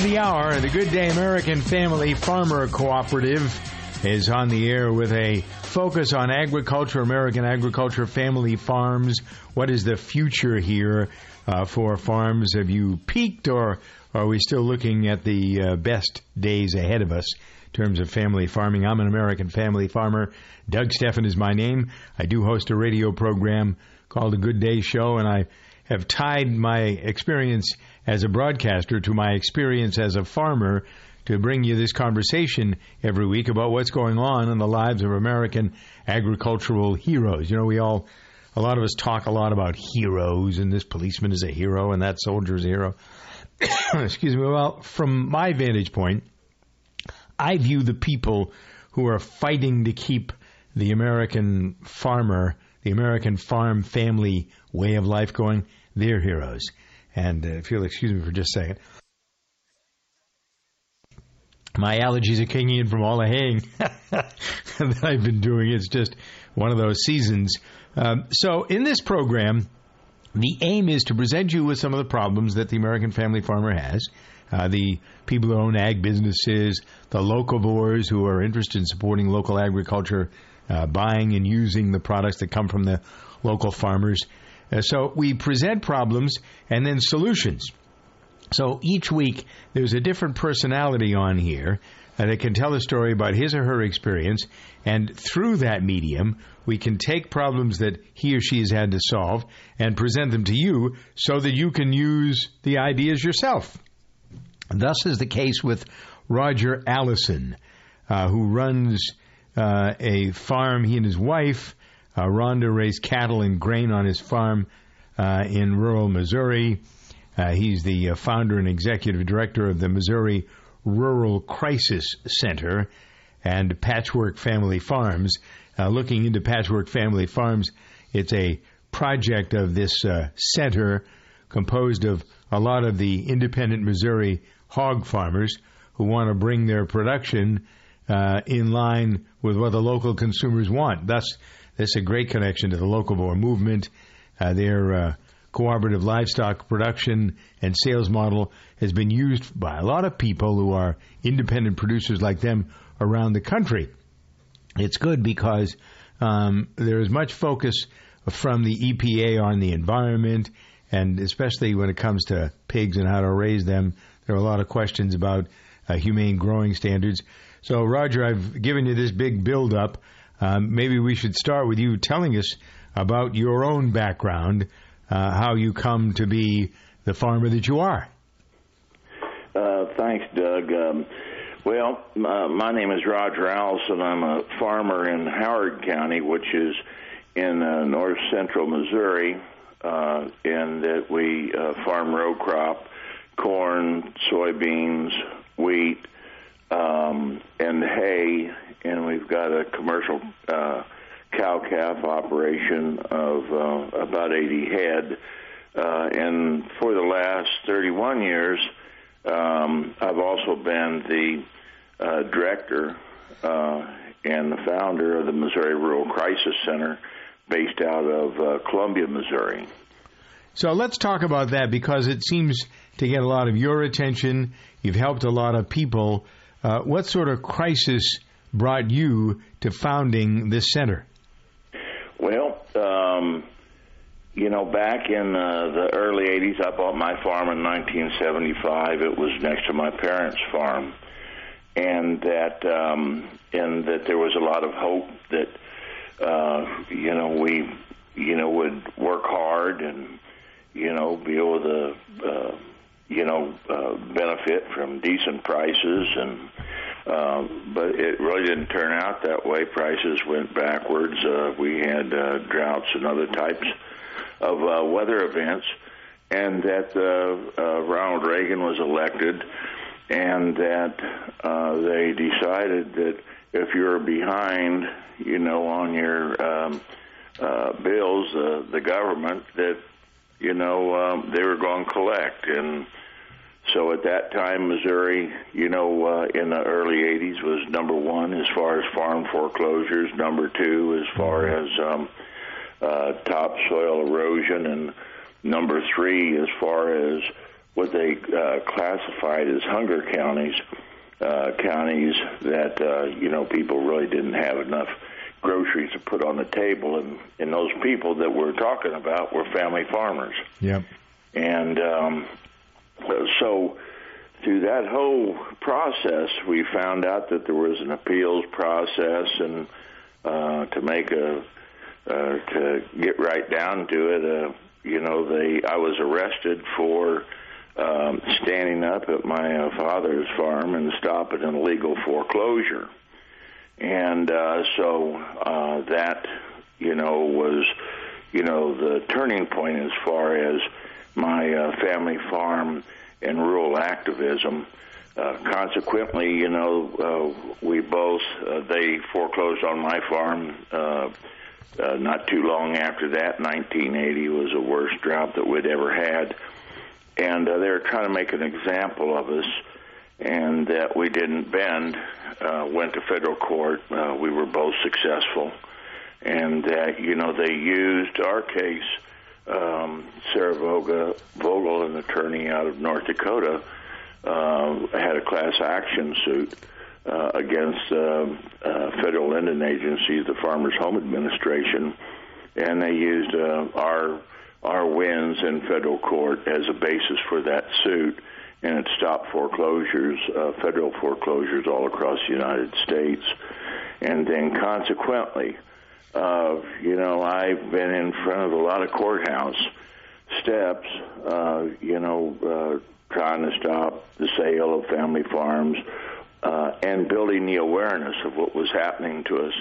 after the hour, the Good Day American Family Farmer Cooperative is on the air with a focus on agriculture, American agriculture, family farms. What is the future here uh, for farms? Have you peaked, or are we still looking at the uh, best days ahead of us in terms of family farming? I'm an American family farmer. Doug Stephan is my name. I do host a radio program called The Good Day Show, and I have tied my experience as a broadcaster to my experience as a farmer to bring you this conversation every week about what's going on in the lives of American agricultural heroes. You know, we all, a lot of us talk a lot about heroes, and this policeman is a hero, and that soldier is a hero. Excuse me. Well, from my vantage point, I view the people who are fighting to keep the American farmer, the American farm family way of life going, they're heroes. And uh, if you'll excuse me for just a second. My allergies are kicking in from all the haying that I've been doing. It's just one of those seasons. Um, so, in this program, the aim is to present you with some of the problems that the American family farmer has. Uh, the people who own ag businesses, the locavores who are interested in supporting local agriculture, uh, buying and using the products that come from the local farmers. Uh, so we present problems and then solutions. So each week there's a different personality on here uh, that can tell a story about his or her experience, and through that medium, we can take problems that he or she has had to solve and present them to you so that you can use the ideas yourself. Thus is the case with Roger Allison, uh, who runs uh, a farm. He and his wife, uh, Rhonda, raise cattle and grain on his farm uh, in rural Missouri. Uh, he's the uh, founder and executive director of the Missouri Rural Crisis Center and Patchwork Family Farms. Uh, looking into Patchwork Family Farms, it's a project of this uh, center composed of a lot of the independent Missouri hog farmers who want to bring their production in line with what the local consumers want. Thus, this is a great connection to the locavore movement. Uh, their cooperative livestock production and sales model has been used by a lot of people who are independent producers like them around the country. It's good because um, there is much focus from the EPA on the environment, and especially when it comes to pigs and how to raise them, there are a lot of questions about uh, humane growing standards. So, Roger, I've given you this big build up. Um, maybe we should start with you telling us about your own background uh, how you come to be the farmer that you are. Uh, thanks, Doug. Um, well, uh, my name is Roger Allison. I'm a farmer in Howard County, which is in uh, north central Missouri, uh, and that we uh, farm row crop, corn, soybeans, wheat, um, and hay, and we've got a commercial uh, cow calf operation of uh, about 80 head. Uh, and for the last 31 years, um, I've also been the uh, director uh, and the founder of the Missouri Rural Crisis Center based out of uh, Columbia, Missouri. So let's talk about that because it seems to get a lot of your attention. You've helped a lot of people. Uh, what sort of crisis brought you to founding this center? Well, um, you know, back in uh, the early 80s, I bought my farm in 1975. It was next to my parents' farm. And that, um, and that there was a lot of hope that, uh, you know, we, you know, would work hard and, you know, be able to, uh, you know, uh, benefit from decent prices and, um, but it really didn't turn out that way. Prices went backwards. Uh, we had uh, droughts and other types of uh, weather events, and that uh, uh, Ronald Reagan was elected, and that uh, they decided that if you're behind, you know, on your um, uh, bills, uh, the government, that you know um, they were going to collect and so at that time, Missouri, you know, uh, in the early 80s was number one as far as farm foreclosures, number two as far as um, uh, topsoil erosion, and number three as far as what they uh, classified as hunger counties, uh, counties that uh, you know people really didn't have enough groceries to put on the table, and and those people that we're talking about were family farmers. Yep. And um, so through that whole process, we found out that there was an appeals process, and uh, to make a uh, to get right down to it, uh, you know, they I was arrested for um, standing up at my uh, father's farm and stopping an illegal foreclosure, and uh, so uh, that you know was you know the turning point as far as my uh, family farm and rural activism. Uh, consequently, you know, uh, we both uh, they foreclosed on my farm. Uh, uh, not too long after that, 1980 was the worst drought that we'd ever had, and uh, they were trying to make an example of us, and that we didn't bend. Uh, went to federal court. Uh, we were both successful, and that you know they used our case um, Sarah Vogel, Vogel, an attorney out of North Dakota, uh, had a class action suit uh, against uh, uh, federal lending agency, the Farmers Home Administration, and they used uh, our our wins in federal court as a basis for that suit, and it stopped foreclosures, uh, federal foreclosures all across the United States, and then consequently uh, you know, I've been in front of a lot of courthouse steps, uh, you know, uh, trying to stop the sale of family farms uh, and building the awareness of what was happening to us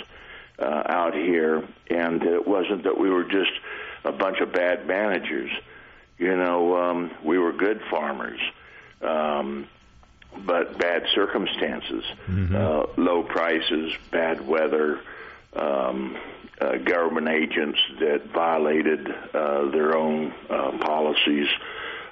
uh, out here. And it wasn't that we were just a bunch of bad managers. You know, um, we were good farmers. Um, but bad circumstances, mm-hmm. uh, low prices, bad weather, um, uh, government agents that violated uh, their own uh, policies.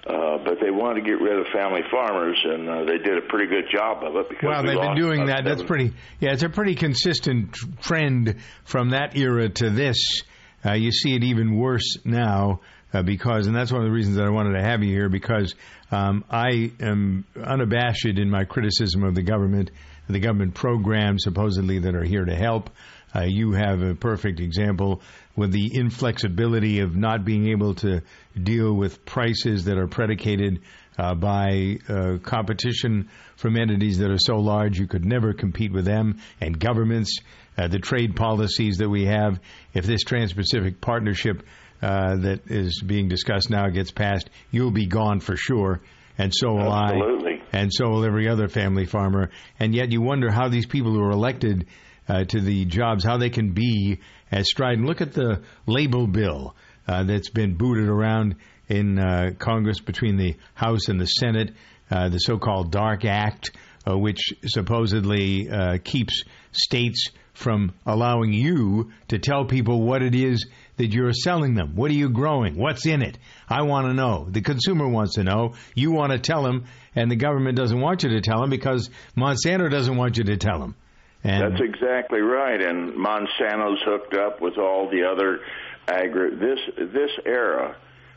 Uh, but they wanted to get rid of family farmers, and uh, they did a pretty good job of it. Because well, we they've been doing that. Seven. That's pretty. Yeah, it's a pretty consistent trend from that era to this. Uh, you see it even worse now uh, because, and that's one of the reasons that I wanted to have you here because um, I am unabashed in my criticism of the government, the government programs supposedly that are here to help. Uh, you have a perfect example with the inflexibility of not being able to deal with prices that are predicated uh, by uh, competition from entities that are so large you could never compete with them, and governments, uh, the trade policies that we have. If this Trans Pacific Partnership uh, that is being discussed now gets passed, you'll be gone for sure and so will Absolutely. I, and so will every other family farmer. And yet, you wonder how these people who are elected uh, to the jobs, how they can be as strident. Look at the label bill uh, that's been booted around in uh, Congress between the House and the Senate, uh, the so-called Dark Act, uh, which supposedly uh, keeps states from allowing you to tell people what it is that you're selling them. What are you growing? What's in it? I want to know. The consumer wants to know. You want to tell them, and the government doesn't want you to tell them because Monsanto doesn't want you to tell them. And That's exactly right. And Monsanto's hooked up with all the other agri. This this era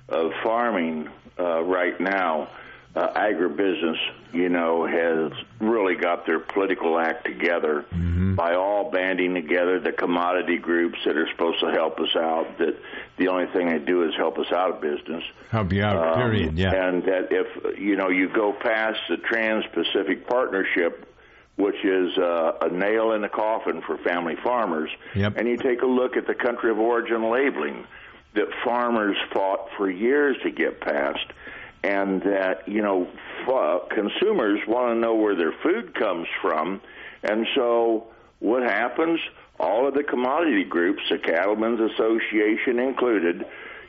of farming uh, right now, uh, agribusiness, you know, has really got their political act together mm-hmm. by all banding together. The commodity groups that are supposed to help us out. That the only thing they do is help us out of business. Help you out. Um, period. Yeah. And that if you know you go past the Trans-Pacific Partnership which is uh, a nail in the coffin for family farmers. Yep. And you take a look at the country of origin labeling that farmers fought for years to get past, and that you know f- consumers want to know where their food comes from, and so what happens? All of the commodity groups, the Cattlemen's Association included,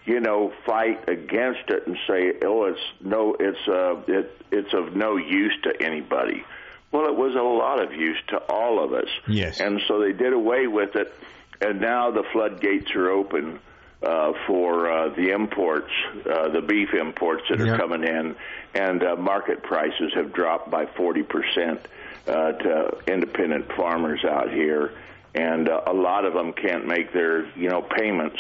you know, fight against it and say, "Oh, it's no, it's uh, it, it's of no use to anybody." Well, it was a lot of use to all of us. Yes. And so they did away with it, and now the floodgates are open uh, for uh, the imports, uh, the beef imports that are yep. coming in, and uh, market prices have dropped by 40% uh, to independent farmers out here, and uh, a lot of them can't make their you know payments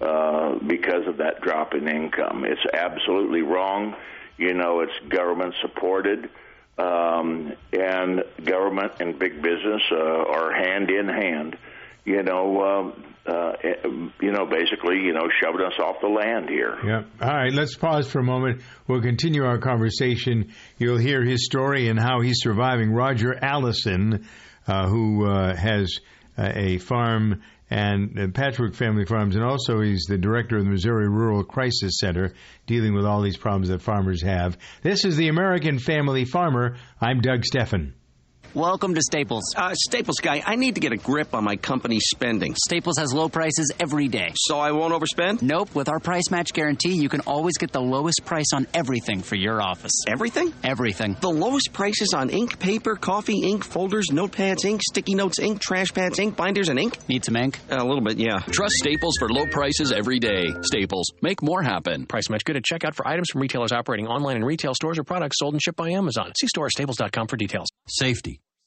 uh, because of that drop in income. It's absolutely wrong You know, it's government supported, um, and government and big business uh, are hand in hand. You know, uh, uh, you know, basically, you know, shoving us off the land here. Yeah. All right. Let's pause for a moment. We'll continue our conversation. You'll hear his story and how he's surviving. Roger Allison, uh, who uh, has uh, a farm and uh, Patchwork Family Farms, and also he's the director of the Missouri Rural Crisis Center, dealing with all these problems that farmers have. This is the American Family Farmer. I'm Doug Stephan. Welcome to Staples. Uh, Staples guy, I need to get a grip on my company's spending. Staples has low prices every day. So I won't overspend? Nope. With our price match guarantee, you can always get the lowest price on everything for your office. Everything? Everything. The lowest prices on ink, paper, coffee, ink, folders, notepads, ink, sticky notes, ink, trash pads, ink, binders, and ink? Need some ink? Uh, a little bit, yeah. Trust Staples for low prices every day. Staples. Make more happen. Price match good at checkout for items from retailers operating online in retail stores or products sold and shipped by Amazon. See store staples.com for details. Safety.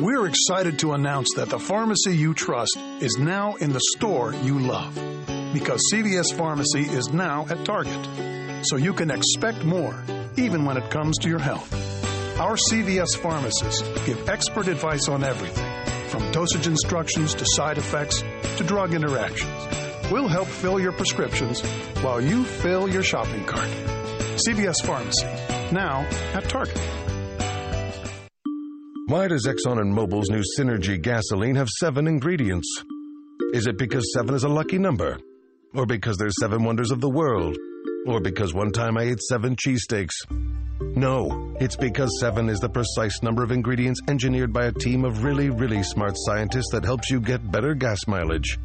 We're excited to announce that the pharmacy you trust is now in the store you love. Because CVS Pharmacy is now at Target. So you can expect more, even when it comes to your health. Our CVS pharmacists give expert advice on everything, from dosage instructions to side effects to drug interactions. We'll help fill your prescriptions while you fill your shopping cart. CVS Pharmacy, now at Target. Why does Exxon and Mobil's new Synergy gasoline have seven ingredients? Is it because seven is a lucky number? Or because there's seven wonders of the world? Or because one time I ate seven cheesesteaks? No, it's because seven is the precise number of ingredients engineered by a team of really, really smart scientists that helps you get better gas mileage.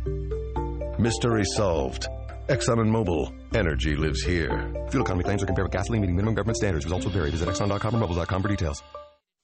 Mystery solved. Exxon and Mobil. Energy lives here. Fuel economy claims are compared with gasoline meeting minimum government standards. Results will vary. Visit Exxon.com or Mobil.com for details.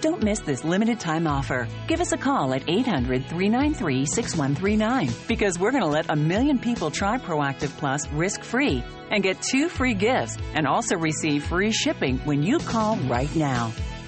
Don't miss this limited time offer. Give us a call at 800 393 6139 because we're going to let a million people try Proactiv Plus risk free and get two free gifts and also receive free shipping when you call right now.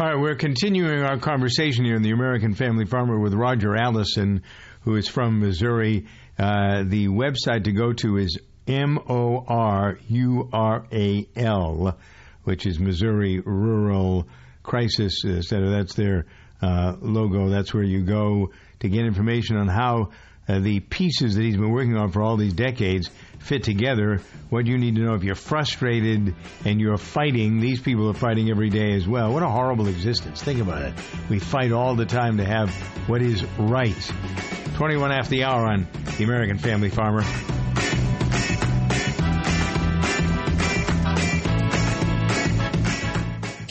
All right, we're continuing our conversation here in the American Family Farmer with Roger Allison, who is from Missouri. Uh, the website to go to is M O R U R A L, which is Missouri Rural Crisis Center. That's their uh, logo. That's where you go to get information on how uh, the pieces that he's been working on for all these decades fit together. What you need to know if you're frustrated and you're fighting, these people are fighting every day as well. What a horrible existence. Think about it. We fight all the time to have what is right. 21 after the hour on the American Family Farmer.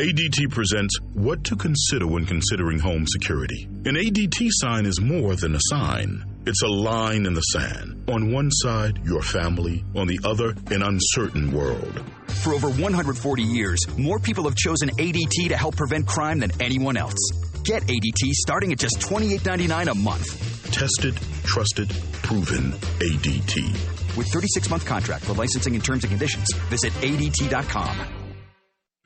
ADT presents What to Consider When Considering Home Security. An ADT sign is more than a sign. It's a line in the sand. On one side, your family. On the other, an uncertain world. For over 140 years, more people have chosen ADT to help prevent crime than anyone else. Get ADT starting at just $28.99 a month. Tested, trusted, proven ADT. With 36 month contract for licensing and terms and conditions, visit ADT.com.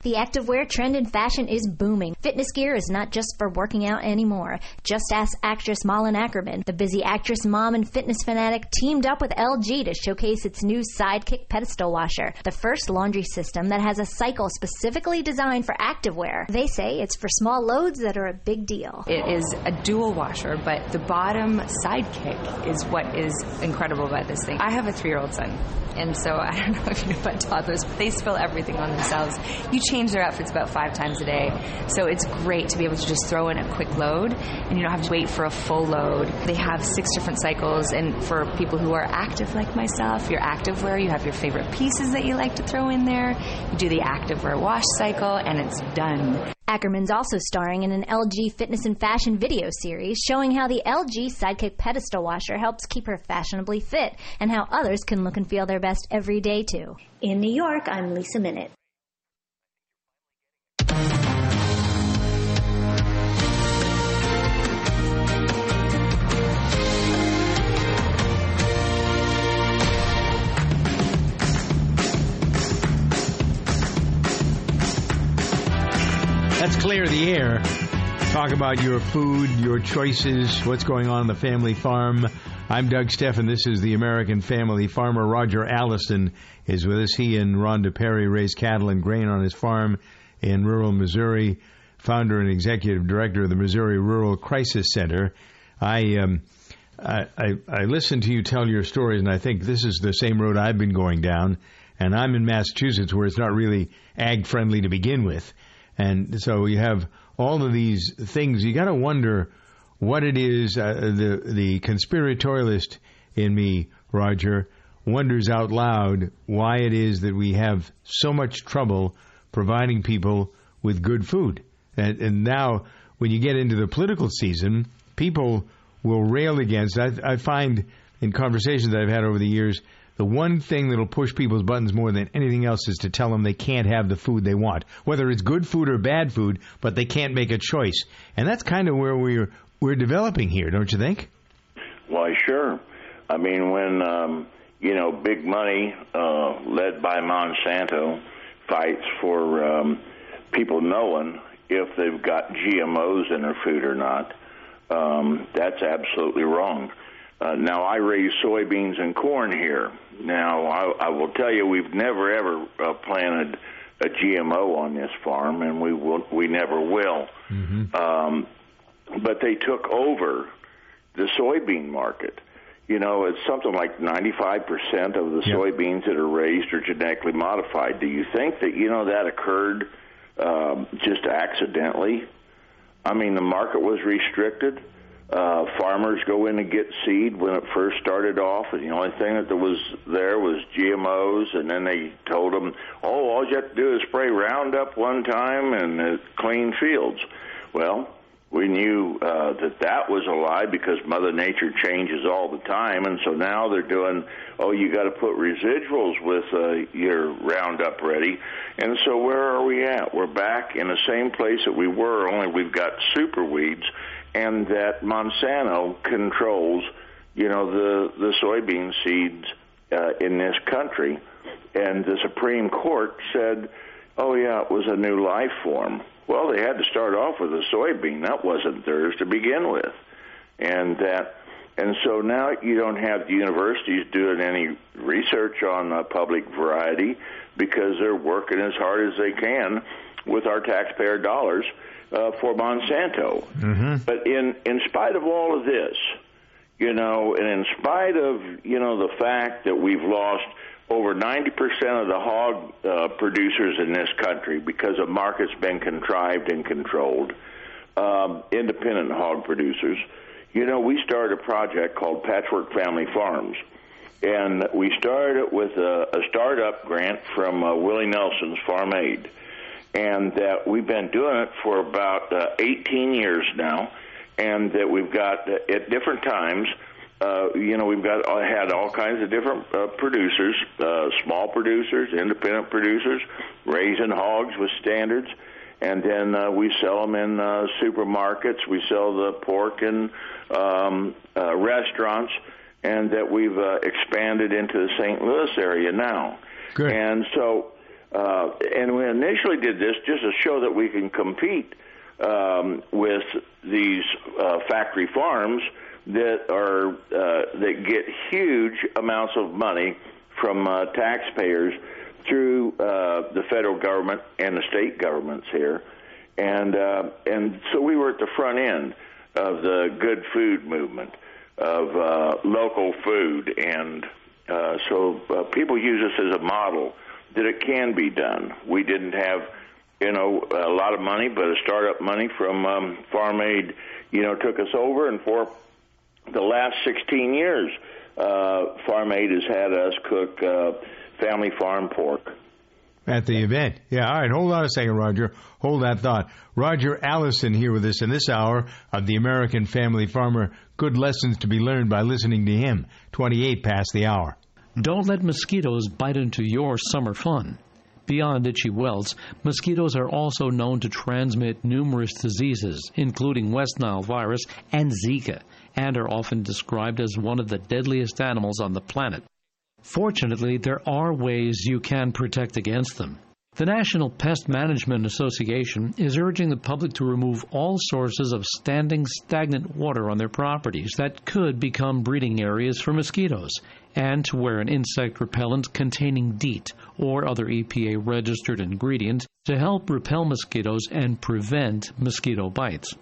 The activewear trend in fashion is booming. Fitness gear is not just for working out anymore. Just ask actress Malin Akerman. The busy actress, mom, and fitness fanatic teamed up with LG to showcase its new Sidekick pedestal washer, the first laundry system that has a cycle specifically designed for activewear. They say it's for small loads that are a big deal. It is a dual washer, but the bottom Sidekick is what is incredible about this thing. I have a three-year-old son, and so I don't know if you know about toddlers, but they spill everything on themselves. You change their outfits about five times a day. So it's great to be able to just throw in a quick load and you don't have to wait for a full load. They have six different cycles, and for people who are active like myself, your active wear, you have your favorite pieces that you like to throw in there. You do the active wear wash cycle, and it's done. Akerman's also starring in an LG fitness and fashion video series showing how the LG Sidekick pedestal washer helps keep her fashionably fit and how others can look and feel their best every day too. In New York, I'm Lisa Minute. Let's clear the air. Talk about your food, your choices, what's going on in the family farm. I'm Doug Stephan. This is the American Family Farmer. Roger Allison is with us. He and Rhonda Perry raise cattle and grain on his farm in rural Missouri. Founder and executive director of the Missouri Rural Crisis Center. I um, I, I, I listen to you tell your stories, and I think this is the same road I've been going down. And I'm in Massachusetts, where it's not really ag friendly to begin with. And so you have all of these things. You got to wonder what it is. Uh, the the conspiratorialist in me, Roger, wonders out loud why it is that we have so much trouble providing people with good food. And, and now, when you get into the political season, people will rail against. I, I find in conversations that I've had over the years the one thing that'll push people's buttons more than anything else is to tell them they can't have the food they want, whether it's good food or bad food, but they can't make a choice. And that's kind of where we're we're developing here, don't you think? Why, sure. I mean, when um, you know big money, uh, led by Monsanto, fights for um, people knowing if they've got GMOs in their food or not, um, that's absolutely wrong. Uh, now I raise soybeans and corn here. Now I, I will tell you, we've never ever uh, planted a GMO on this farm, and we will, we never will. Mm-hmm. Um, but they took over the soybean market. You know, it's something like 95% of the yep. soybeans that are raised are genetically modified. Do you think that you know that occurred um, just accidentally? I mean, the market was restricted uh, farmers go in and get seed when it first started off, and the only thing that was there was GMOs, and then they told them, "Oh, all you have to do is spray Roundup one time and uh, clean fields." Well, we knew uh, that that was a lie because Mother Nature changes all the time, and so now they're doing, "Oh, you got to put residuals with uh, your Roundup ready." And so where are we at? We're back in the same place that we were, only we've got super weeds and that Monsanto controls, you know, the the soybean seeds uh, in this country, and the Supreme Court said, "Oh yeah, it was a new life form." Well, they had to start off with a soybean. That wasn't theirs to begin with, and that. And so now you don't have the universities doing any research on uh, public variety because they're working as hard as they can with our taxpayer dollars uh, for Monsanto. Mm-hmm. But in in spite of all of this, you know, and in spite of you know the fact that we've lost over 90% of the hog uh, producers in this country because a market's been contrived and controlled, um, independent hog producers. You know, we started a project called Patchwork Family Farms. And we started it with a, a startup grant from uh, Willie Nelson's Farm Aid and that we've been doing it for about uh, 18 years now, and that we've got uh, at different times uh, you know, we've got uh, had all kinds of different uh, producers, uh, small producers, independent producers, raising hogs with standards, and then uh, we sell them in uh, supermarkets. We sell the pork in um, uh, restaurants, and that we've uh, expanded into the St. Louis area now. Good. And so, uh, and we initially did this just to show that we can compete um, with these uh, factory farms that are uh, that get huge amounts of money from uh, taxpayers through uh, the federal government and the state governments here, and uh, and so we were at the front end of the good food movement of uh, local food, and uh, so uh, people use us as a model that it can be done. We didn't have you know a lot of money, but a startup money from um, Farm Aid, you know, took us over, and for the last 16 years, uh, Farm Aid has had us cook uh, family farm pork. At the event. Yeah, all right. Hold on a second, Roger. Hold that thought. Roger Allison here with us in this hour of the American Family Farmer. Good lessons to be learned by listening to him. 28 past the hour. Don't let mosquitoes bite into your summer fun. Beyond itchy welts, mosquitoes are also known to transmit numerous diseases, including West Nile virus and Zika, and are often described as one of the deadliest animals on the planet. Fortunately, there are ways you can protect against them. The National Pest Management Association is urging the public to remove all sources of standing stagnant water on their properties that could become breeding areas for mosquitoes, and to wear an insect repellent containing DEET or other EPA registered ingredient to help repel mosquitoes and prevent mosquito bites.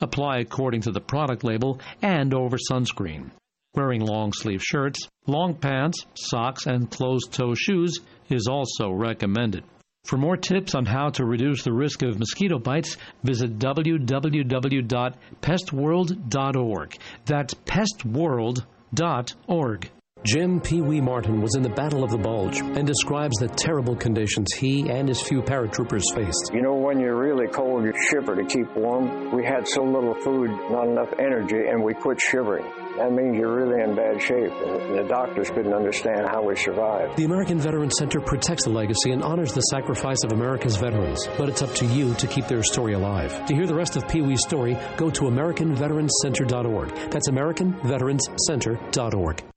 Apply according to the product label and over sunscreen. Wearing long sleeve shirts, long pants, socks, and closed toe shoes is also recommended. For more tips on how to reduce the risk of mosquito bites, visit www.pestworld.org. That's pestworld.org. Jim Pee Wee Martin was in the Battle of the Bulge and describes the terrible conditions he and his few paratroopers faced. You know, when you're really cold, you shiver to keep warm. We had so little food, not enough energy, and we quit shivering. That means you're really in bad shape. And the doctors couldn't understand how we survived. The American Veterans Center protects the legacy and honors the sacrifice of America's veterans, but it's up to you to keep their story alive. To hear the rest of Pee Wee's story, go to AmericanVeteransCenter.org. That's AmericanVeteransCenter.org.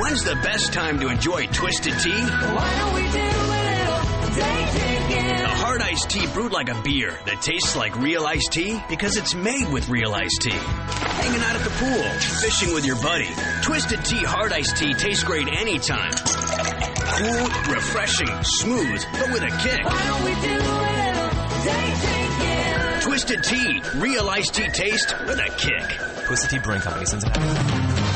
When's the best time to enjoy Twisted Tea? Why don't we do a little day drinking? A hard iced tea brewed like a beer that tastes like real iced tea because it's made with real iced tea. Hanging out at the pool, fishing with your buddy. Twisted Tea hard iced tea tastes great anytime. Cool, refreshing, smooth, but with a kick. Why don't we do a little day drinking? Twisted Tea, real iced tea taste with a kick. Twisted Tea Brewing Company, Cincinnati.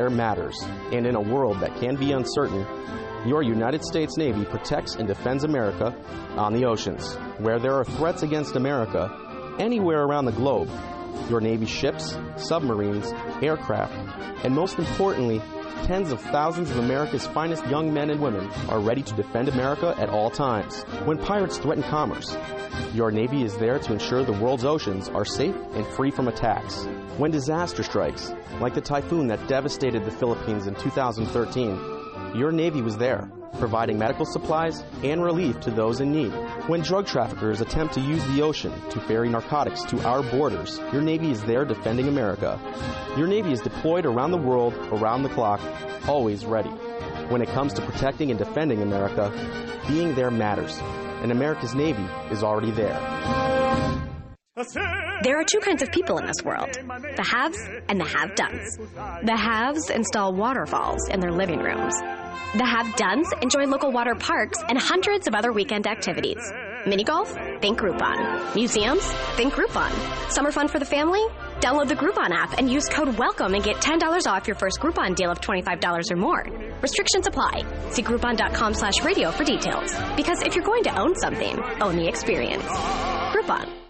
There matters, and in a world that can be uncertain, your United States Navy protects and defends America on the oceans. Where there are threats against America, anywhere around the globe, your Navy ships, submarines, aircraft, and most importantly, tens of thousands of America's finest young men and women are ready to defend America at all times. When pirates threaten commerce, your Navy is there to ensure the world's oceans are safe and free from attacks. When disaster strikes, like the typhoon that devastated the Philippines in 2013, your Navy was there, providing medical supplies and relief to those in need. When drug traffickers attempt to use the ocean to ferry narcotics to our borders, your Navy is there defending America. Your Navy is deployed around the world, around the clock, always ready. When it comes to protecting and defending America, being there matters, and America's Navy is already there. There are two kinds of people in this world the haves and the have dones. The haves install waterfalls in their living rooms. The have dones enjoy local water parks and hundreds of other weekend activities. Mini golf? Think Groupon. Museums? Think Groupon. Summer fun for the family? Download the Groupon app and use code WELCOME and get $10 off your first Groupon deal of $25 or more. Restrictions apply. See Groupon.com slash radio for details. Because if you're going to own something, own the experience. Groupon.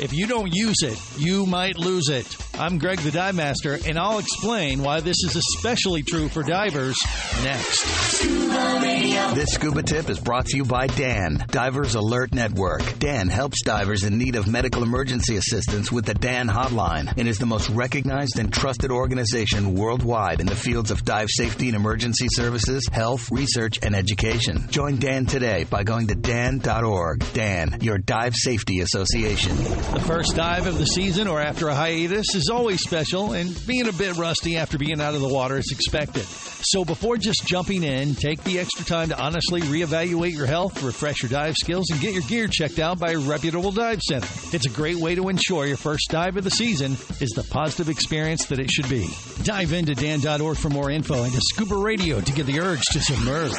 If you don't use it, you might lose it. I'm Greg the Dive Master, and I'll explain why this is especially true for divers next. This scuba tip is brought to you by Dan, Divers Alert Network. Dan helps divers in need of medical emergency assistance with the Dan Hotline and is the most recognized and trusted organization worldwide in the fields of dive safety and emergency services, health, research, and education. Join Dan today by going to dan.org. Dan, your dive safety association. The first dive of the season or after a hiatus is always special, and being a bit rusty after being out of the water is expected. So before just jumping in, take the extra time to honestly reevaluate your health, refresh your dive skills, and get your gear checked out by a reputable dive center. It's a great way to ensure your first dive of the season is the positive experience that it should be. Dive into dan.org for more info and to Scuba Radio to get the urge to submerge.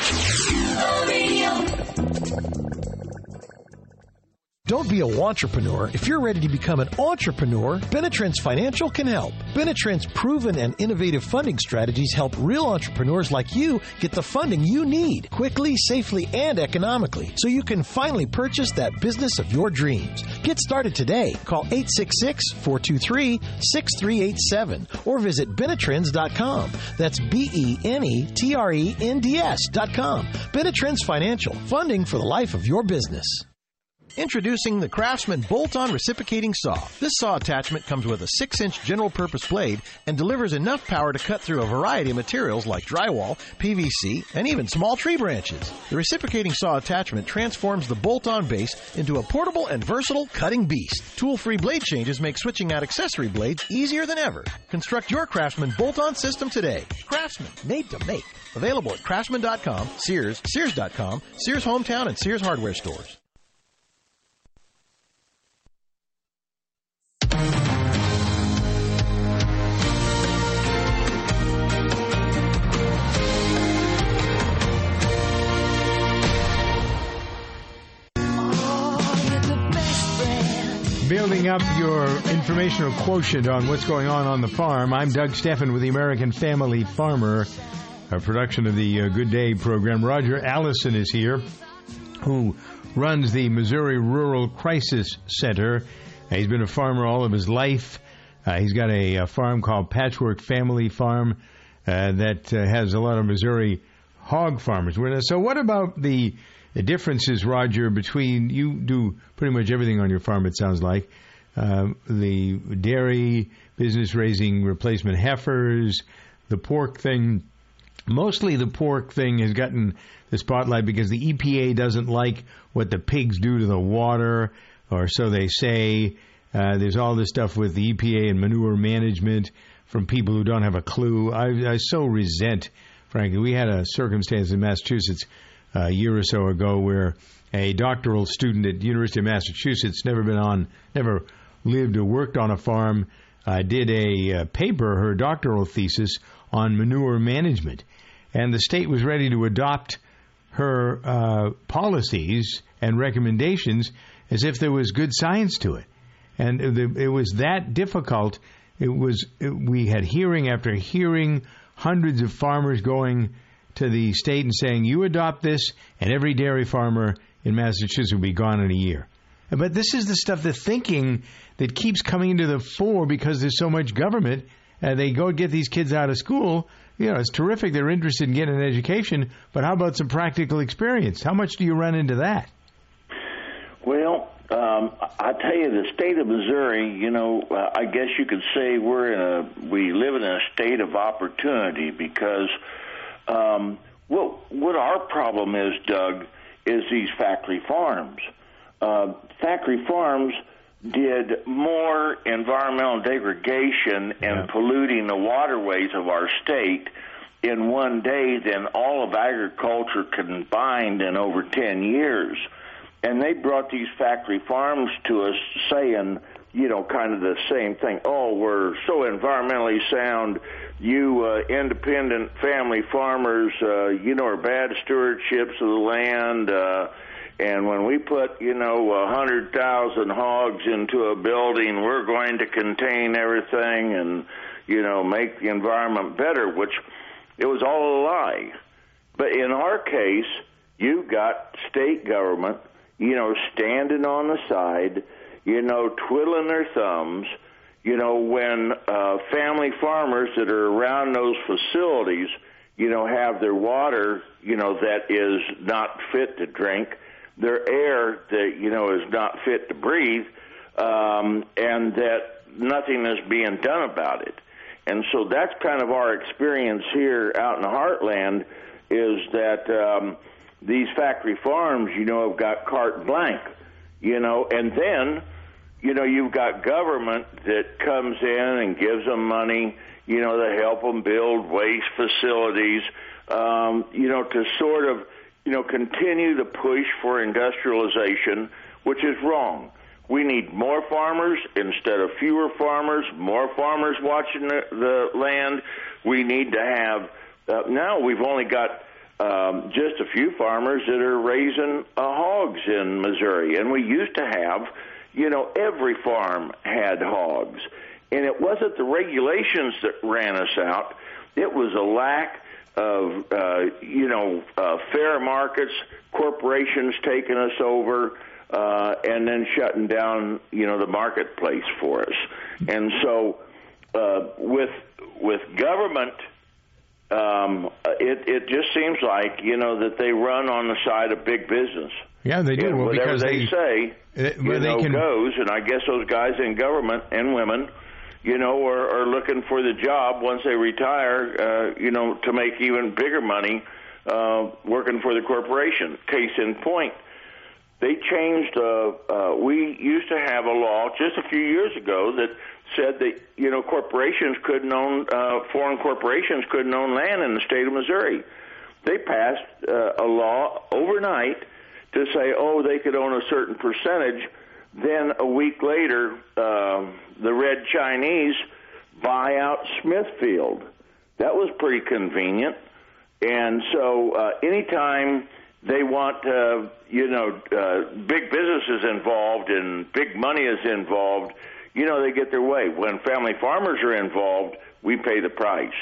Don't be a entrepreneur. If you're ready to become an entrepreneur, Benetrends Financial can help. Benetrends' proven and innovative funding strategies help real entrepreneurs like you get the funding you need quickly, safely, and economically so you can finally purchase that business of your dreams. Get started today. Call 866 423 6387 or visit Benetrends.com. That's B E N E T R E N D S.com. Benetrends Financial, funding for the life of your business. Introducing the Craftsman bolt-on reciprocating saw. This saw attachment comes with a 6-inch general purpose blade and delivers enough power to cut through a variety of materials like drywall, PVC, and even small tree branches. The reciprocating saw attachment transforms the bolt-on base into a portable and versatile cutting beast. Tool-free blade changes make switching out accessory blades easier than ever. Construct your Craftsman bolt-on system today. Craftsman, made to make. Available at craftsman.com, Sears, Sears.com, Sears Hometown, and Sears Hardware stores. Building up your informational quotient on what's going on on the farm. I'm Doug Stephan with the American Family Farmer, a production of the uh, Good Day program. Roger Allison is here, who runs the Missouri Rural Crisis Center. Uh, he's been a farmer all of his life. Uh, he's got a, a farm called Patchwork Family Farm uh, that uh, has a lot of Missouri hog farmers. So, what about the the difference is, Roger, between you do pretty much everything on your farm, it sounds like. Um, the dairy business raising replacement heifers, the pork thing. Mostly the pork thing has gotten the spotlight because the EPA doesn't like what the pigs do to the water, or so they say. Uh, there's all this stuff with the EPA and manure management from people who don't have a clue. I, I so resent, frankly. We had a circumstance in Massachusetts a year or so ago where a doctoral student at University of Massachusetts, never been on, never lived or worked on a farm, uh, did a uh, paper, her doctoral thesis on manure management, and the state was ready to adopt her uh, policies and recommendations as if there was good science to it, and it was that difficult. It was it, we had hearing after hearing, hundreds of farmers going to the state and saying, you adopt this, and every dairy farmer in Massachusetts will be gone in a year. But this is the stuff, the thinking that keeps coming into the fore because there's so much government. Uh, they go get these kids out of school. You know, it's terrific. They're interested in getting an education, but how about some practical experience? How much do you run into that? Well, um, I tell you, the state of Missouri, you know, uh, I guess you could say we're in a we live in a state of opportunity because um, what what our problem is, Doug, is these factory farms. Uh, factory farms did more environmental degradation and polluting the waterways of our state in one day than all of agriculture combined in over 10 years. And they brought these factory farms to us saying, you know, kind of the same thing. Oh, we're so environmentally sound. You uh, independent family farmers, uh, you know, are bad stewardships of the land. Uh, and when we put, you know, a hundred thousand hogs into a building, we're going to contain everything and, you know, make the environment better. Which it was all a lie. But in our case, you've got state government, you know, standing on the side, you know, twiddling their thumbs. You know, when uh, family farmers that are around those facilities, you know, have their water, you know, that is not fit to drink, their air that, you know, is not fit to breathe, um, and that nothing is being done about it. And so that's kind of our experience here out in the heartland is that um, these factory farms, you know, have got carte blanche, you know, and then, you know, you've got government that comes in and gives them money, you know, to help them build waste facilities, um, you know, to sort of, you know, continue the push for industrialization, which is wrong. We need more farmers instead of fewer farmers, more farmers watching the, the land. We need to have, uh, now we've only got um, just a few farmers that are raising uh, hogs in Missouri. And we used to have, you know, every farm had hogs. And it wasn't the regulations that ran us out, it was a lack of, uh, you know, uh, fair markets, corporations taking us over. Uh, and then shutting down, you know, the marketplace for us, and so uh, with with government um, it it just seems like you know that they run on the side of big business. Yeah, they do. And well, whatever because they, they say, you well, they know, can- goes. And I guess those guys in government and women, you know, are, are looking for the job once they retire, uh, you know, to make even bigger money uh, working for the corporation. Case in point, they changed. Uh, uh, we used to have a law just a few years ago that said that you know corporations couldn't own uh, foreign corporations couldn't own land in the state of Missouri. They passed uh, a law overnight to say, oh, they could own a certain percentage. Then a week later, um the Red Chinese buy out Smithfield. That was pretty convenient. And so, uh, anytime they want, uh, you know, uh, big businesses involved and big money is involved, you know, they get their way. When family farmers are involved, we pay the price.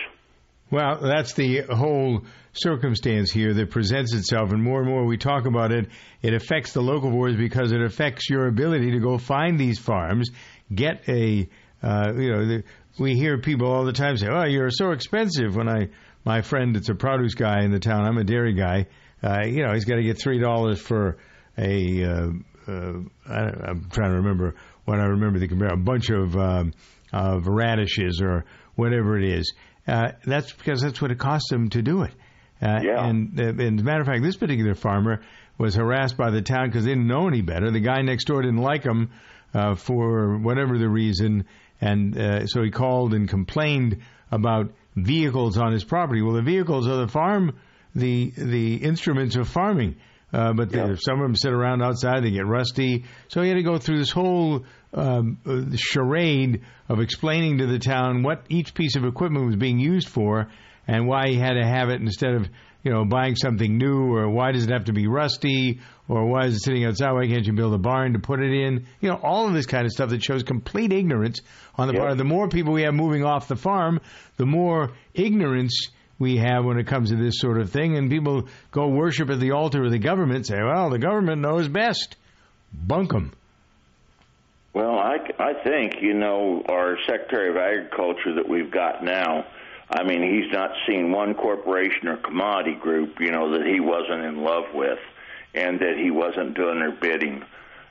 Well, that's the whole circumstance here that presents itself, and more and more we talk about it. It affects the local boards because it affects your ability to go find these farms, get a, uh, you know, the, we hear people all the time say, "Oh, you're so expensive." When I, my friend, it's a produce guy in the town. I'm a dairy guy. Uh, you know, he's got to get three dollars for a. Uh, uh, I, I'm trying to remember what I remember the compare a bunch of um, of radishes or whatever it is. Uh, that's because that's what it costs them to do it. Uh, Yeah. And, uh, and as a matter of fact, this particular farmer was harassed by the town because they didn't know any better. The guy next door didn't like him uh, for whatever the reason, and uh, so he called and complained about vehicles on his property. Well, the vehicles are the farm, the the instruments of farming. Uh, but the, some of them sit around outside, they get rusty. So he had to go through this whole um, uh, charade of explaining to the town what each piece of equipment was being used for and why he had to have it instead of you know buying something new or why does it have to be rusty or why is it sitting outside? Why can't you build a barn to put it in? You know all of this kind of stuff that shows complete ignorance on the part of the more people we have moving off the farm the more ignorance we have when it comes to this sort of thing. And people go worship at the altar of the government say well the government knows best. Bunk 'em. Well, I, I think, you know, our Secretary of Agriculture that we've got now, I mean, he's not seen one corporation or commodity group, you know, that he wasn't in love with and that he wasn't doing their bidding.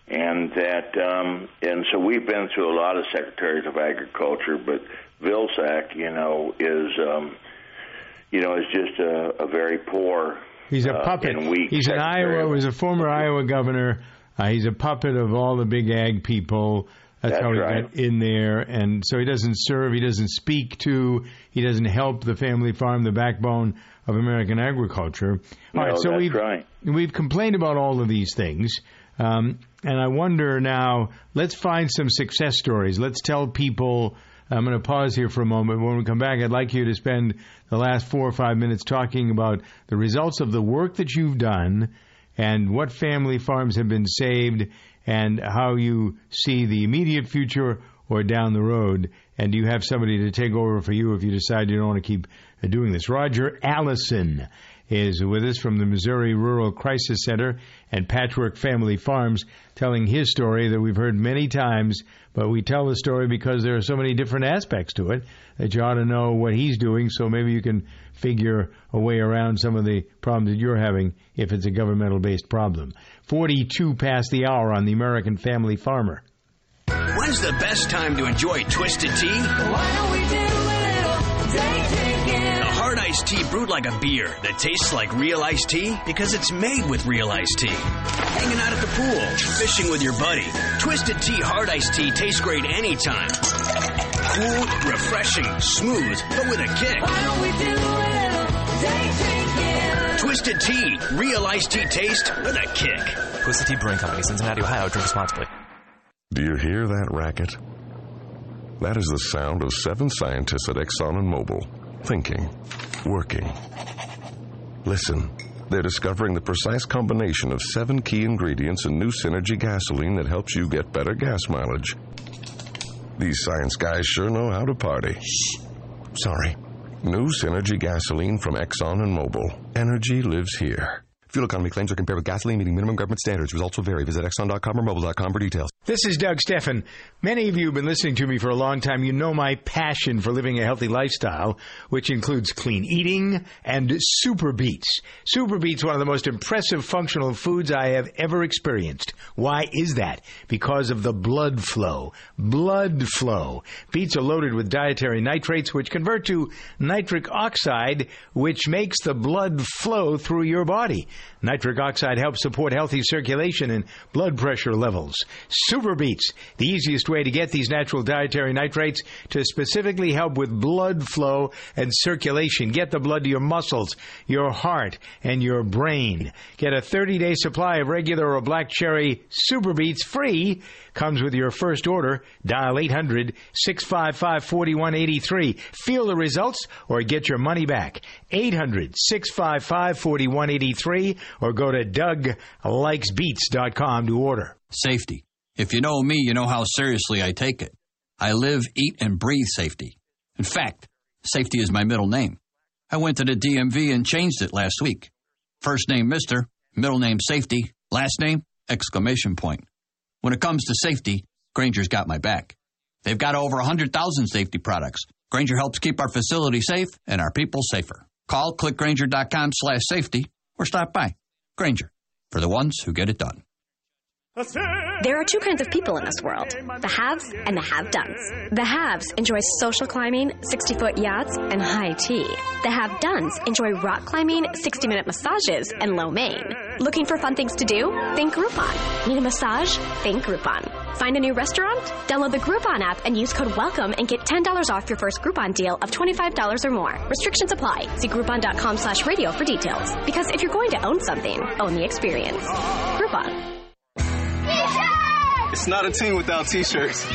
And that, um, and so we've been through a lot of secretaries of agriculture, but Vilsack, you know, is, um, you know, is just a, a very poor. He's a uh, puppet. He's an. Iowa. Was a former Iowa governor. Uh, he's a puppet of all the big ag people. That's, That's how he right. got in there, and so he doesn't serve. He doesn't speak to. He doesn't help the family farm, the backbone of American agriculture. No, all right, so we've right. we've complained about all of these things. Um, and I wonder now, let's find some success stories. Let's tell people. I'm going to pause here for a moment. When we come back, I'd like you to spend the last four or five minutes talking about the results of the work that you've done and what family farms have been saved and how you see the immediate future or down the road. And do you have somebody to take over for you if you decide you don't want to keep doing this? Roger Allison is with us from the Missouri Rural Crisis Center and Patchwork Family Farms, telling his story that we've heard many times, but we tell the story because there are so many different aspects to it that you ought to know what he's doing, so maybe you can figure a way around some of the problems that you're having if it's a governmental based problem. 42 past the hour on the American Family Farmer. When's the best time to enjoy Twisted Tea? Iced tea brewed like a beer that tastes like real iced tea because it's made with real iced tea. Hanging out at the pool, fishing with your buddy. Twisted Tea hard iced tea tastes great anytime. Cool, refreshing, smooth, but with a kick. Why don't we do a little day drinking? Twisted Tea, real iced tea taste with a kick. Twisted Tea Brewing Company, Cincinnati, Ohio. Drink responsibly. Do you hear that racket? That is the sound of seven scientists at Exxon and Mobil thinking, working. Listen, they're discovering the precise combination of seven key ingredients in new Synergy gasoline that helps you get better gas mileage. These science guys sure know how to party. Sorry. New Synergy gasoline from Exxon and Mobil. Energy lives here. Fuel economy claims are compared with gasoline meeting minimum government standards. Results will vary. Visit Exxon.com or Mobil.com for details. This is Doug Stephan. Many of you have been listening to me for a long time. You know my passion for living a healthy lifestyle, which includes clean eating and Super Beets. Super Beets, one of the most impressive functional foods I have ever experienced. Why is that? Because of the blood flow. Blood flow. Beets are loaded with dietary nitrates, which convert to nitric oxide, which makes the blood flow through your body. Nitric oxide helps support healthy circulation and blood pressure levels. Super Beets, the easiest way to get these natural dietary nitrates to specifically help with blood flow and circulation. Get the blood to your muscles, your heart, and your brain. Get a 30 day supply of regular or black cherry Super Beets free. Comes with your first order. Dial 800 655 4183. Feel the results or get your money back. 800 655 4183 or go to DougLikesBeets.com to order. Safety. If you know me, you know how seriously I take it. I live, eat, and breathe safety. In fact, safety is my middle name. I went to the DMV and changed it last week. First name Mr., middle name Safety, last name exclamation point. When it comes to safety, Grainger's got my back. They've got over 100,000 safety products. Grainger helps keep our facility safe and our people safer. Call clickgrainger.com slash safety or stop by. Grainger, for the ones who get it done. There are two kinds of people in this world the haves and the have dones. The haves enjoy social climbing, 60 foot yachts, and high tea. The have dones enjoy rock climbing, 60 minute massages, and lo mein. Looking for fun things to do? Think Groupon. Need a massage? Think Groupon. Find a new restaurant? Download the Groupon app and use code WELCOME and get $10 off your first Groupon deal of $25 or more. Restrictions apply. See Groupon.com slash radio for details. Because if you're going to own something, own the experience. Groupon. It's not a team without t-shirts.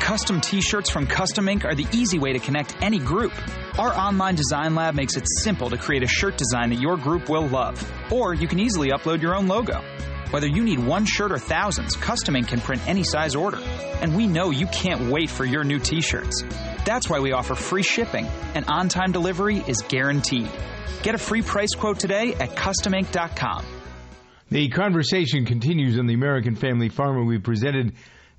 Custom t-shirts from Custom Ink are the easy way to connect any group. Our online design lab makes it simple to create a shirt design that your group will love. Or you can easily upload your own logo. Whether you need one shirt or thousands, Custom Ink can print any size order. And we know you can't wait for your new t-shirts. That's why we offer free shipping, and on-time delivery is guaranteed. Get a free price quote today at customink.com. The conversation continues on the American Family Farmer. We presented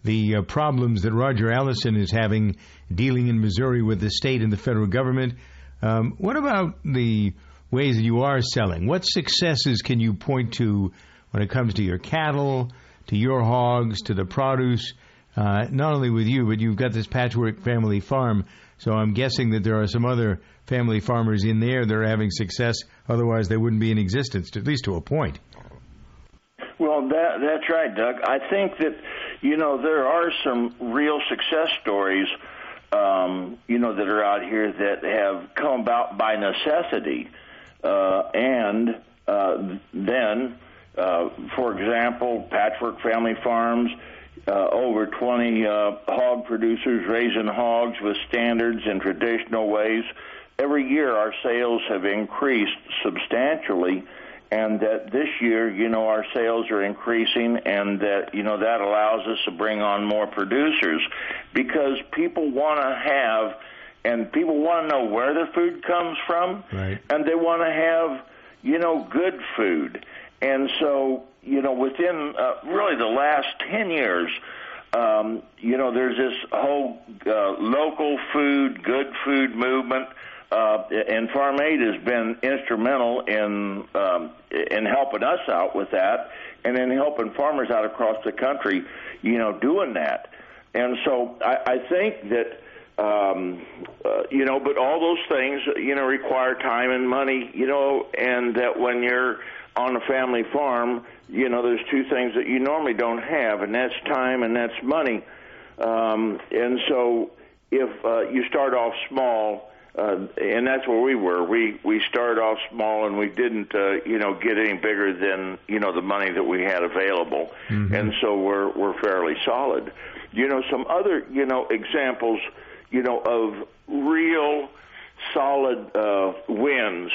the uh, problems that Roger Allison is having dealing in Missouri with the state and the federal government. Um, what about the ways that you are selling? What successes can you point to when it comes to your cattle, to your hogs, to the produce? Uh, not only with you, but you've got this patchwork family farm. So I'm guessing that there are some other family farmers in there that are having success. Otherwise, they wouldn't be in existence, at least to a point. Well, that that's right, Doug. I think that you know there are some real success stories, um, you know, that are out here that have come about by necessity, uh, and uh, then Uh, for example, Patchwork Family Farms, uh, over 20 uh, hog producers raising hogs with standards and traditional ways. Every year, our sales have increased substantially, and that this year, you know, our sales are increasing, and that you know that allows us to bring on more producers because people want to have, and people want to know where their food comes from, Right. and they want to have, you know, good food. And so, you know, within uh, really the last 10 years, um, you know, there's this whole uh, local food, good food movement. Uh, and Farm Aid has been instrumental in um, in helping us out with that, and in helping farmers out across the country, you know, doing that. And so I, I think that um, uh, you know, but all those things, you know, require time and money, you know, and that when you're on a family farm, you know, there's two things that you normally don't have, and that's time and that's money. Um, and so if uh, you start off small, uh, and that's where we were. We we started off small, and we didn't, uh, you know, get any bigger than you know the money that we had available, and so we're we're fairly solid. You know, some other you know examples, you know, of real solid uh, wins.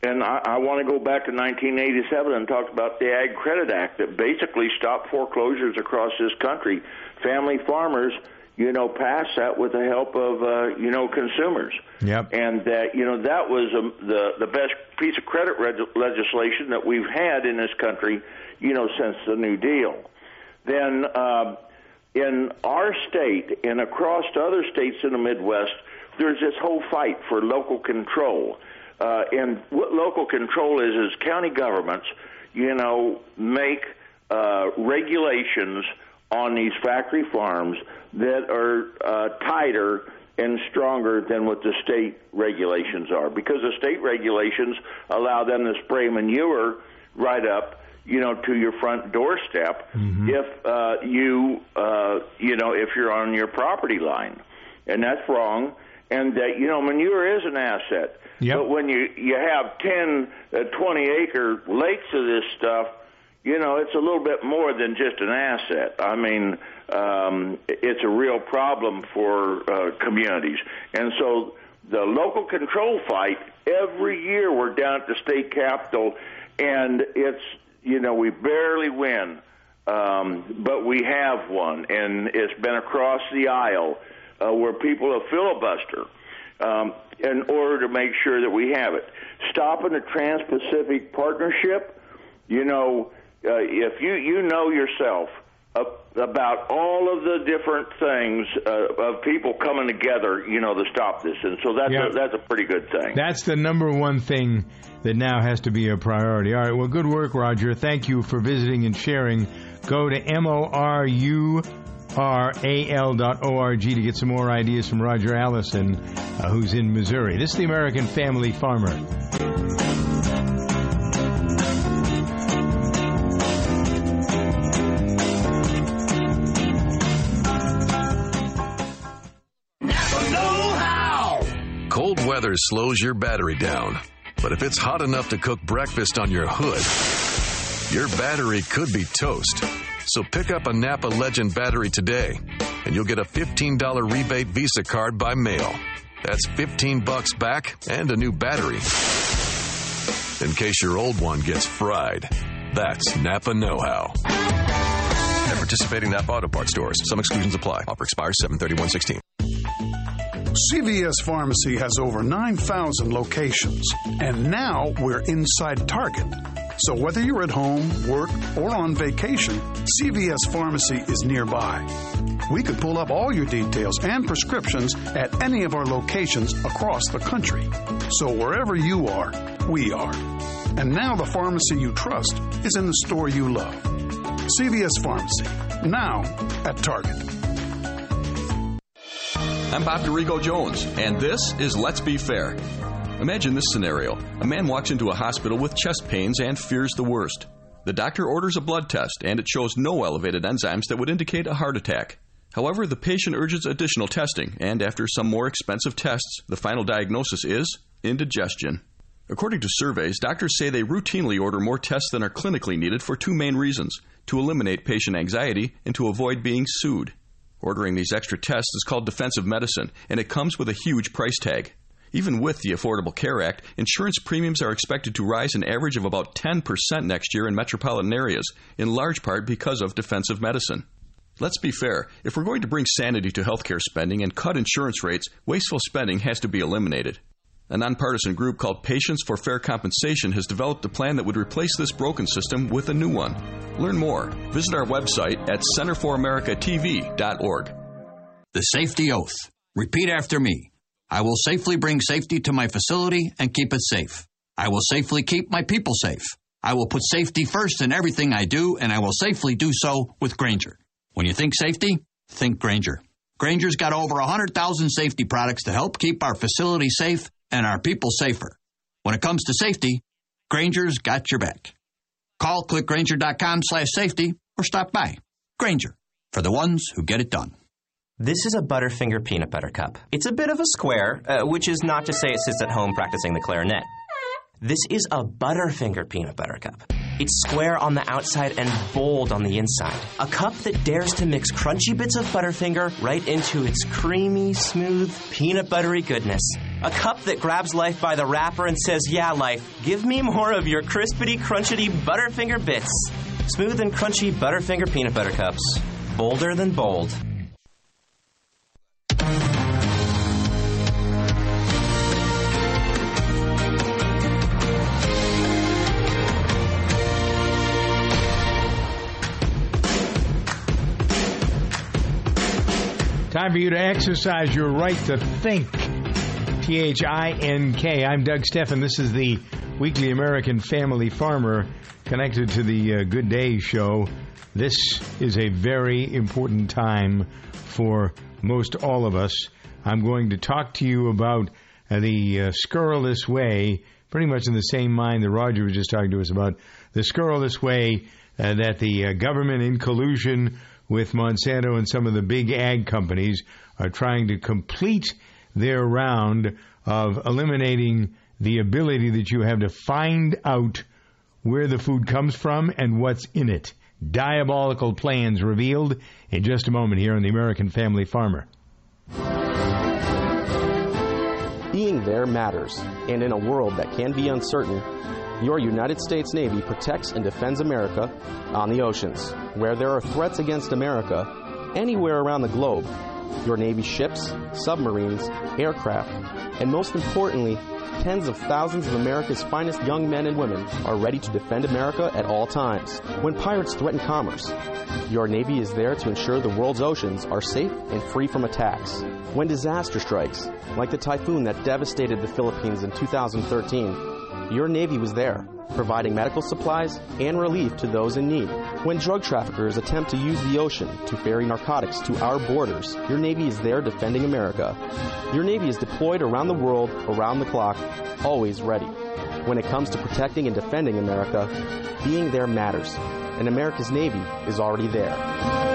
And I, I want to go back to 1987 and talk about the Ag Credit Act that basically stopped foreclosures across this country. Family farmers, you know, passed that with the help of, uh, you know, consumers. Yep. And that, you know, that was um, the the best piece of credit reg- legislation that we've had in this country, you know, since the New Deal. Then uh, in our state and across other states in the Midwest, there's this whole fight for local control. Uh, and what local control is is county governments, you know, make uh, regulations on these factory farms that are uh, tighter and stronger than what the state regulations are. Because the state regulations allow them to spray manure right up you know to your front doorstep if uh, you uh, you know if you're on your property line. And that's wrong. And that you know manure is an asset. But when you you have 10 uh, 20 acre lakes of this stuff you know, it's a little bit more than just an asset. I mean, um, it's a real problem for uh, communities. And so the local control fight, every year we're down at the state capitol, and it's, you know, we barely win, um, but we have won. And it's been across the aisle uh, where people have filibuster um, in order to make sure that we have it. Stopping the Trans Pacific Partnership, you know, uh, if you you know yourself about all of the different things uh, of people coming together, you know, to stop this, and so that's Yeah. a, that's a pretty good thing. That's the number one thing that now has to be a priority. All right, well, good work, Roger. Thank you for visiting and sharing. Go to M O R U R A L dot O R G to get some more ideas from Roger Allison, uh, who's in Missouri. This is the American Family Farmer. Weather slows your battery down. But if it's hot enough to cook breakfast on your hood, your battery could be toast. So pick up a Napa Legend battery today, and you'll get a $15 rebate Visa card by mail. That's 15 bucks back and a new battery. In case your old one gets fried. That's Napa Know How. At participating Napa Auto Parts stores, some exclusions apply. Offer expires 73116. CVS Pharmacy has over 9,000 locations, and now we're inside Target. So whether you're at home, work, or on vacation, CVS Pharmacy is nearby. We could pull up all your details and prescriptions at any of our locations across the country. So wherever you are, we are. And now the pharmacy you trust is in the store you love. CVS Pharmacy, now at Target. I'm Bob Dorigo Jones, and this is Let's Be Fair. Imagine this scenario a man walks into a hospital with chest pains and fears the worst. The doctor orders a blood test, and it shows no elevated enzymes that would indicate a heart attack. However, the patient urges additional testing, and after some more expensive tests, the final diagnosis is indigestion. According to surveys, doctors say they routinely order more tests than are clinically needed for two main reasons to eliminate patient anxiety and to avoid being sued. Ordering these extra tests is called defensive medicine, and it comes with a huge price tag. Even with the Affordable Care Act, insurance premiums are expected to rise an average of about 10% next year in metropolitan areas, in large part because of defensive medicine. Let's be fair. If we're going to bring sanity to healthcare spending and cut insurance rates, wasteful spending has to be eliminated. A nonpartisan group called Patients for Fair Compensation has developed a plan that would replace this broken system with a new one. Learn more. Visit our website at centerforamericatv.org. The safety oath. Repeat after me. I will safely bring safety to my facility and keep it safe. I will safely keep my people safe. I will put safety first in everything I do, and I will safely do so with Grainger. When you think safety, think Grainger. Grainger's got over 100,000 safety products to help keep our facility safe and our people safer. When it comes to safety, Grainger's got your back. Call clickgrainger.com slash safety or stop by. Grainger, for the ones who get it done. This is a Butterfinger peanut butter cup. It's a bit of a square, uh, which is not to say it sits at home practicing the clarinet. This is a Butterfinger peanut butter cup. It's square on the outside and bold on the inside. A cup that dares to mix crunchy bits of Butterfinger right into its creamy, smooth, peanut buttery goodness. A cup that grabs life by the wrapper and says, Yeah, life, give me more of your crispity, crunchity Butterfinger bits. Smooth and crunchy Butterfinger peanut butter cups. Bolder than bold. Time for you to exercise your right to think. T H I N K. I'm Doug Stephan. This is the Weekly American Family Farmer connected to the uh, Good Day Show. This is a very important time for most all of us. I'm going to talk to you about uh, the uh, scurrilous way, pretty much in the same mind that Roger was just talking to us about, the scurrilous way uh, that the uh, government, in collusion with Monsanto and some of the big ag companies, are trying to complete their round of eliminating the ability that you have to find out where the food comes from and what's in it. Diabolical plans revealed in just a moment here on the American Family Farmer. Being there matters, and in a world that can be uncertain, your United States Navy protects and defends America on the oceans. Where there are threats against America, anywhere around the globe, your Navy ships, submarines, aircraft, and most importantly, tens of thousands of America's finest young men and women are ready to defend America at all times. When pirates threaten commerce, your Navy is there to ensure the world's oceans are safe and free from attacks. When disaster strikes, like the typhoon that devastated the Philippines in 2013, your Navy was there, providing medical supplies and relief to those in need. When drug traffickers attempt to use the ocean to ferry narcotics to our borders, your Navy is there defending America. Your Navy is deployed around the world, around the clock, always ready. When it comes to protecting and defending America, being there matters, and America's Navy is already there.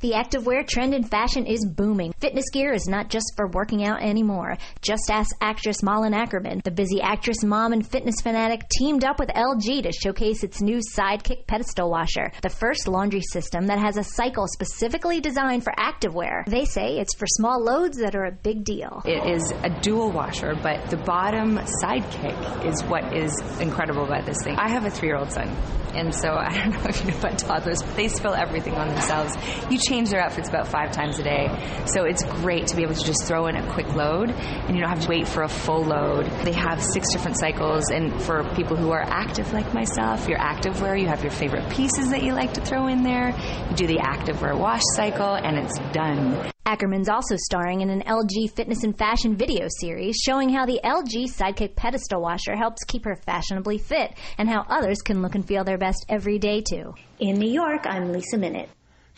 The activewear trend in fashion is booming. Fitness gear is not just for working out anymore. Just ask actress Malin Akerman. The busy actress, mom, and fitness fanatic teamed up with LG to showcase its new Sidekick pedestal washer, the first laundry system that has a cycle specifically designed for activewear. They say it's for small loads that are a big deal. It is a dual washer, but the bottom sidekick is what is incredible about this thing. I have a three year old son, and so I don't know if you know about toddlers, but they spill everything on themselves. You change their outfits about five times a day, so it's great to be able to just throw in a quick load, and you don't have to wait for a full load. They have six different cycles, and for people who are active like myself, your active wear, you have your favorite pieces that you like to throw in there. You do the active wear wash cycle, and it's done. Akerman's also starring in an LG fitness and fashion video series showing how the LG Sidekick pedestal washer helps keep her fashionably fit and how others can look and feel their best every day too. In New York, I'm Lisa Minute.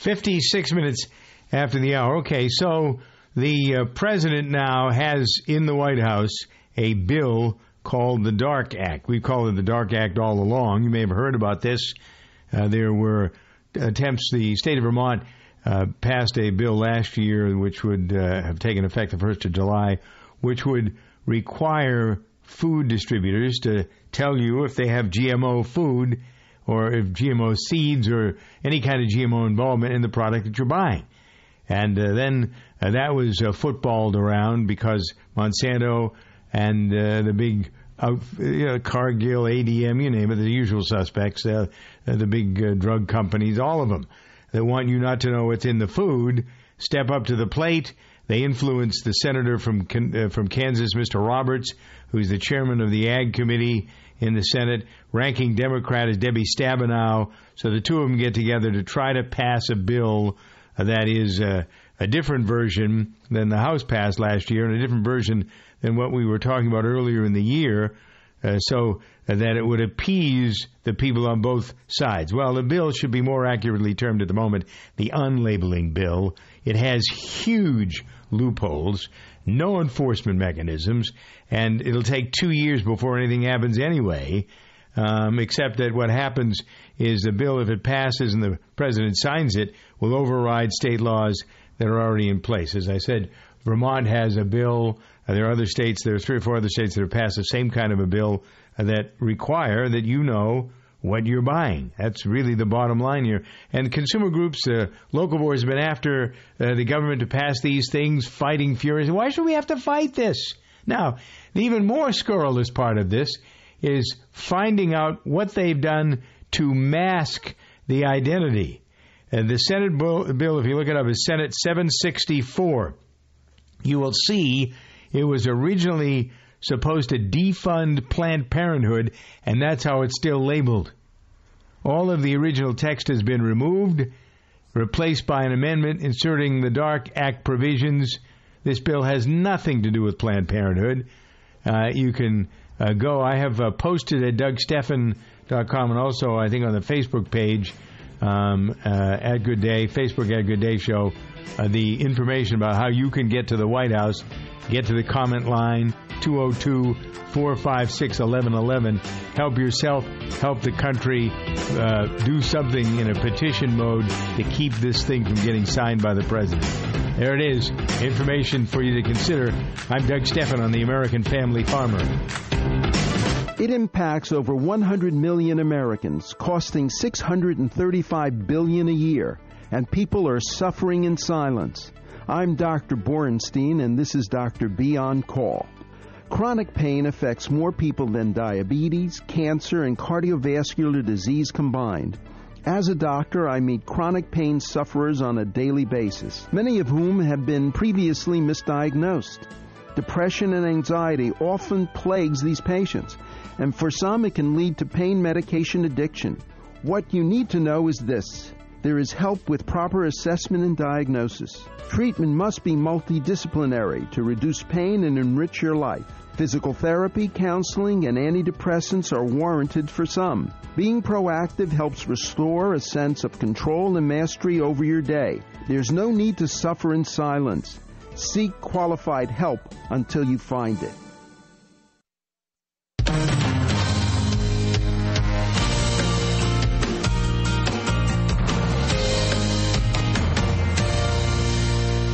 56 minutes after the hour. Okay, so the uh, president now has in the White House a bill called the Dark Act. We've called it the Dark Act all along. You may have heard about this. Uh, there were attempts, the state of Vermont uh, passed a bill last year which would uh, have taken effect the 1st of July, which would require food distributors to tell you if they have GMO food or if GMO seeds or any kind of GMO involvement in the product that you're buying. And uh, then uh, that was uh, footballed around because Monsanto and uh, the big out, you know, Cargill, ADM, you name it, the usual suspects, uh, uh, the big uh, drug companies, all of them, that want you not to know what's in the food, step up to the plate. They influence the senator from uh, from Kansas, Mr. Roberts, who's the chairman of the Ag Committee in the Senate. Ranking Democrat is Debbie Stabenow. So the two of them get together to try to pass a bill uh, that is uh, a different version than the House passed last year, and a different version than what we were talking about earlier in the year, uh, so that it would appease the people on both sides. Well, the bill should be more accurately termed at the moment the unlabeling bill. It has huge loopholes, no enforcement mechanisms, and it'll take two years before anything happens anyway. Um, except that what happens is the bill, if it passes and the president signs it, will override state laws that are already in place. As I said, Vermont has a bill. Uh, there are other states, there are three or four other states that have passed the same kind of a bill uh, that require that you know what you're buying. That's really the bottom line here. And consumer groups, uh, local boards have been after uh, the government to pass these things, fighting furiously. Why should we have to fight this? Now, the even more scurrilous part of this is finding out what they've done to mask the identity. And the Senate bill, if you look it up, is Senate 764. You will see it was originally supposed to defund Planned Parenthood, and that's how it's still labeled. All of the original text has been removed, replaced by an amendment inserting the Dark Act provisions. This bill has nothing to do with Planned Parenthood. Uh, you can uh, go. I have uh, posted at DougStephan.com and also, I think, on the Facebook page um, uh, at Good Day, Facebook at Good Day Show, uh, the information about how you can get to the White House, get to the comment line, 202 456 1111. Help yourself, help the country, uh, do something in a petition mode to keep this thing from getting signed by the president. There it is. Information for you to consider. I'm Doug Stephan on the American Family Farmer. It impacts over 100 million Americans, costing 635 billion a year, and people are suffering in silence. I'm Dr. Borenstein, and this is Dr. B on Call. Chronic pain affects more people than diabetes, cancer, and cardiovascular disease combined. As a doctor, I meet chronic pain sufferers on a daily basis, many of whom have been previously misdiagnosed. Depression and anxiety often plagues these patients, and for some it can lead to pain medication addiction. What you need to know is this. There is help with proper assessment and diagnosis. Treatment must be multidisciplinary to reduce pain and enrich your life. Physical therapy, counseling, and antidepressants are warranted for some. Being proactive helps restore a sense of control and mastery over your day. There's no need to suffer in silence. Seek qualified help until you find it.